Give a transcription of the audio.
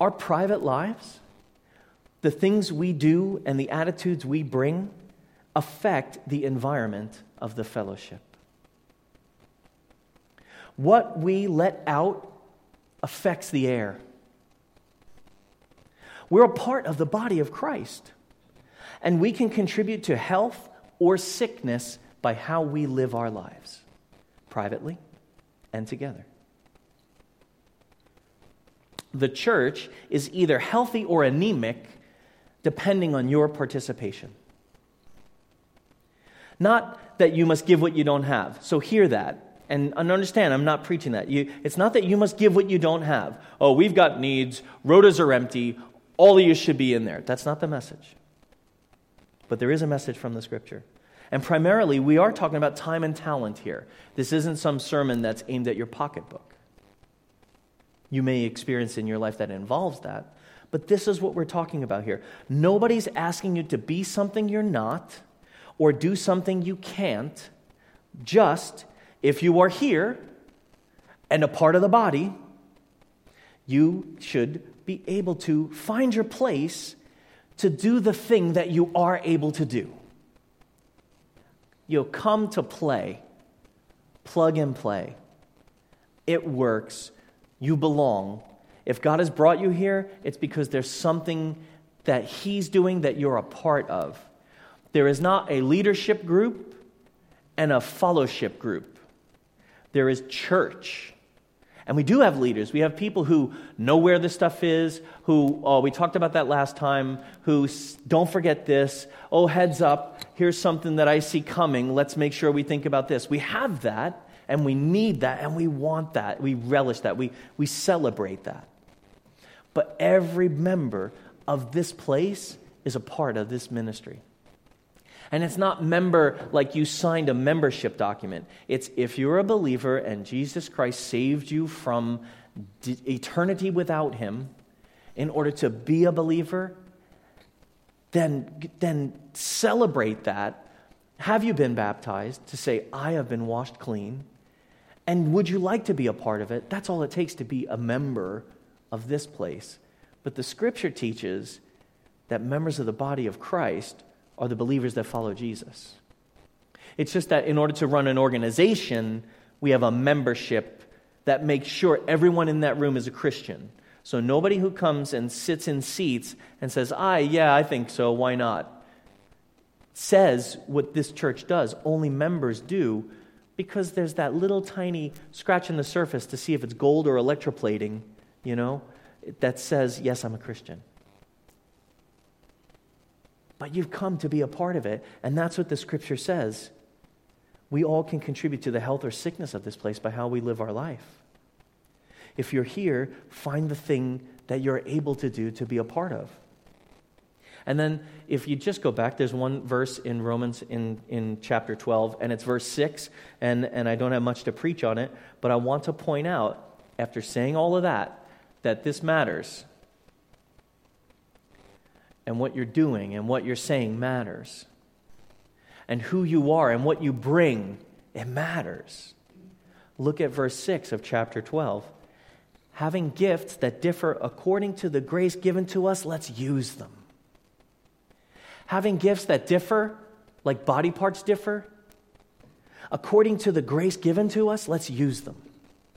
our private lives, the things we do and the attitudes we bring affect the environment of the fellowship. What we let out affects the air. We're a part of the body of Christ, and we can contribute to health or sickness by how we live our lives, privately and together. The church is either healthy or anemic depending on your participation. Not that you must give what you don't have. So hear that. And, understand, I'm not preaching that. You, it's not that you must give what you don't have. Oh, we've got needs, rotas are empty, all of you should be in there. That's not the message. But there is a message from the scripture. And primarily, we are talking about time and talent here. This isn't some sermon that's aimed at your pocketbook. You may experience in your life that involves that, but this is what we're talking about here. Nobody's asking you to be something you're not or do something you can't. Just if you are here and a part of the body, you should be able to find your place to do the thing that you are able to do. You'll come to play, plug and play. It works. You belong. If God has brought you here, it's because there's something that He's doing that you're a part of. There is not a leadership group and a fellowship group, there is church. And we do have leaders. We have people who know where this stuff is, who, oh, we talked about that last time, who don't forget this. Oh, heads up, here's something that I see coming. Let's make sure we think about this. We have that, and we need that, and we want that. We relish that. We, we celebrate that. But every member of this place is a part of this ministry. And it's not member like you signed a membership document. It's if you're a believer and Jesus Christ saved you from d- eternity without him in order to be a believer, then, then celebrate that. Have you been baptized to say, I have been washed clean? And would you like to be a part of it? That's all it takes to be a member of this place. But the scripture teaches that members of the body of Christ are the believers that follow Jesus. It's just that in order to run an organization, we have a membership that makes sure everyone in that room is a Christian. So nobody who comes and sits in seats and says, I, yeah, I think so, why not? Says what this church does. Only members do because there's that little tiny scratch in the surface to see if it's gold or electroplating, you know, that says, yes, I'm a Christian but you've come to be a part of it. And that's what the scripture says. We all can contribute to the health or sickness of this place by how we live our life. If you're here, find the thing that you're able to do to be a part of. And then, if you just go back, there's one verse in Romans in, in chapter 12, and it's verse 6, and, and I don't have much to preach on it, but I want to point out, after saying all of that, that this matters and what you're doing and what you're saying matters. And who you are and what you bring, it matters. Look at verse 6 of chapter 12. Having gifts that differ according to the grace given to us, let's use them. Having gifts that differ, like body parts differ, according to the grace given to us, let's use them.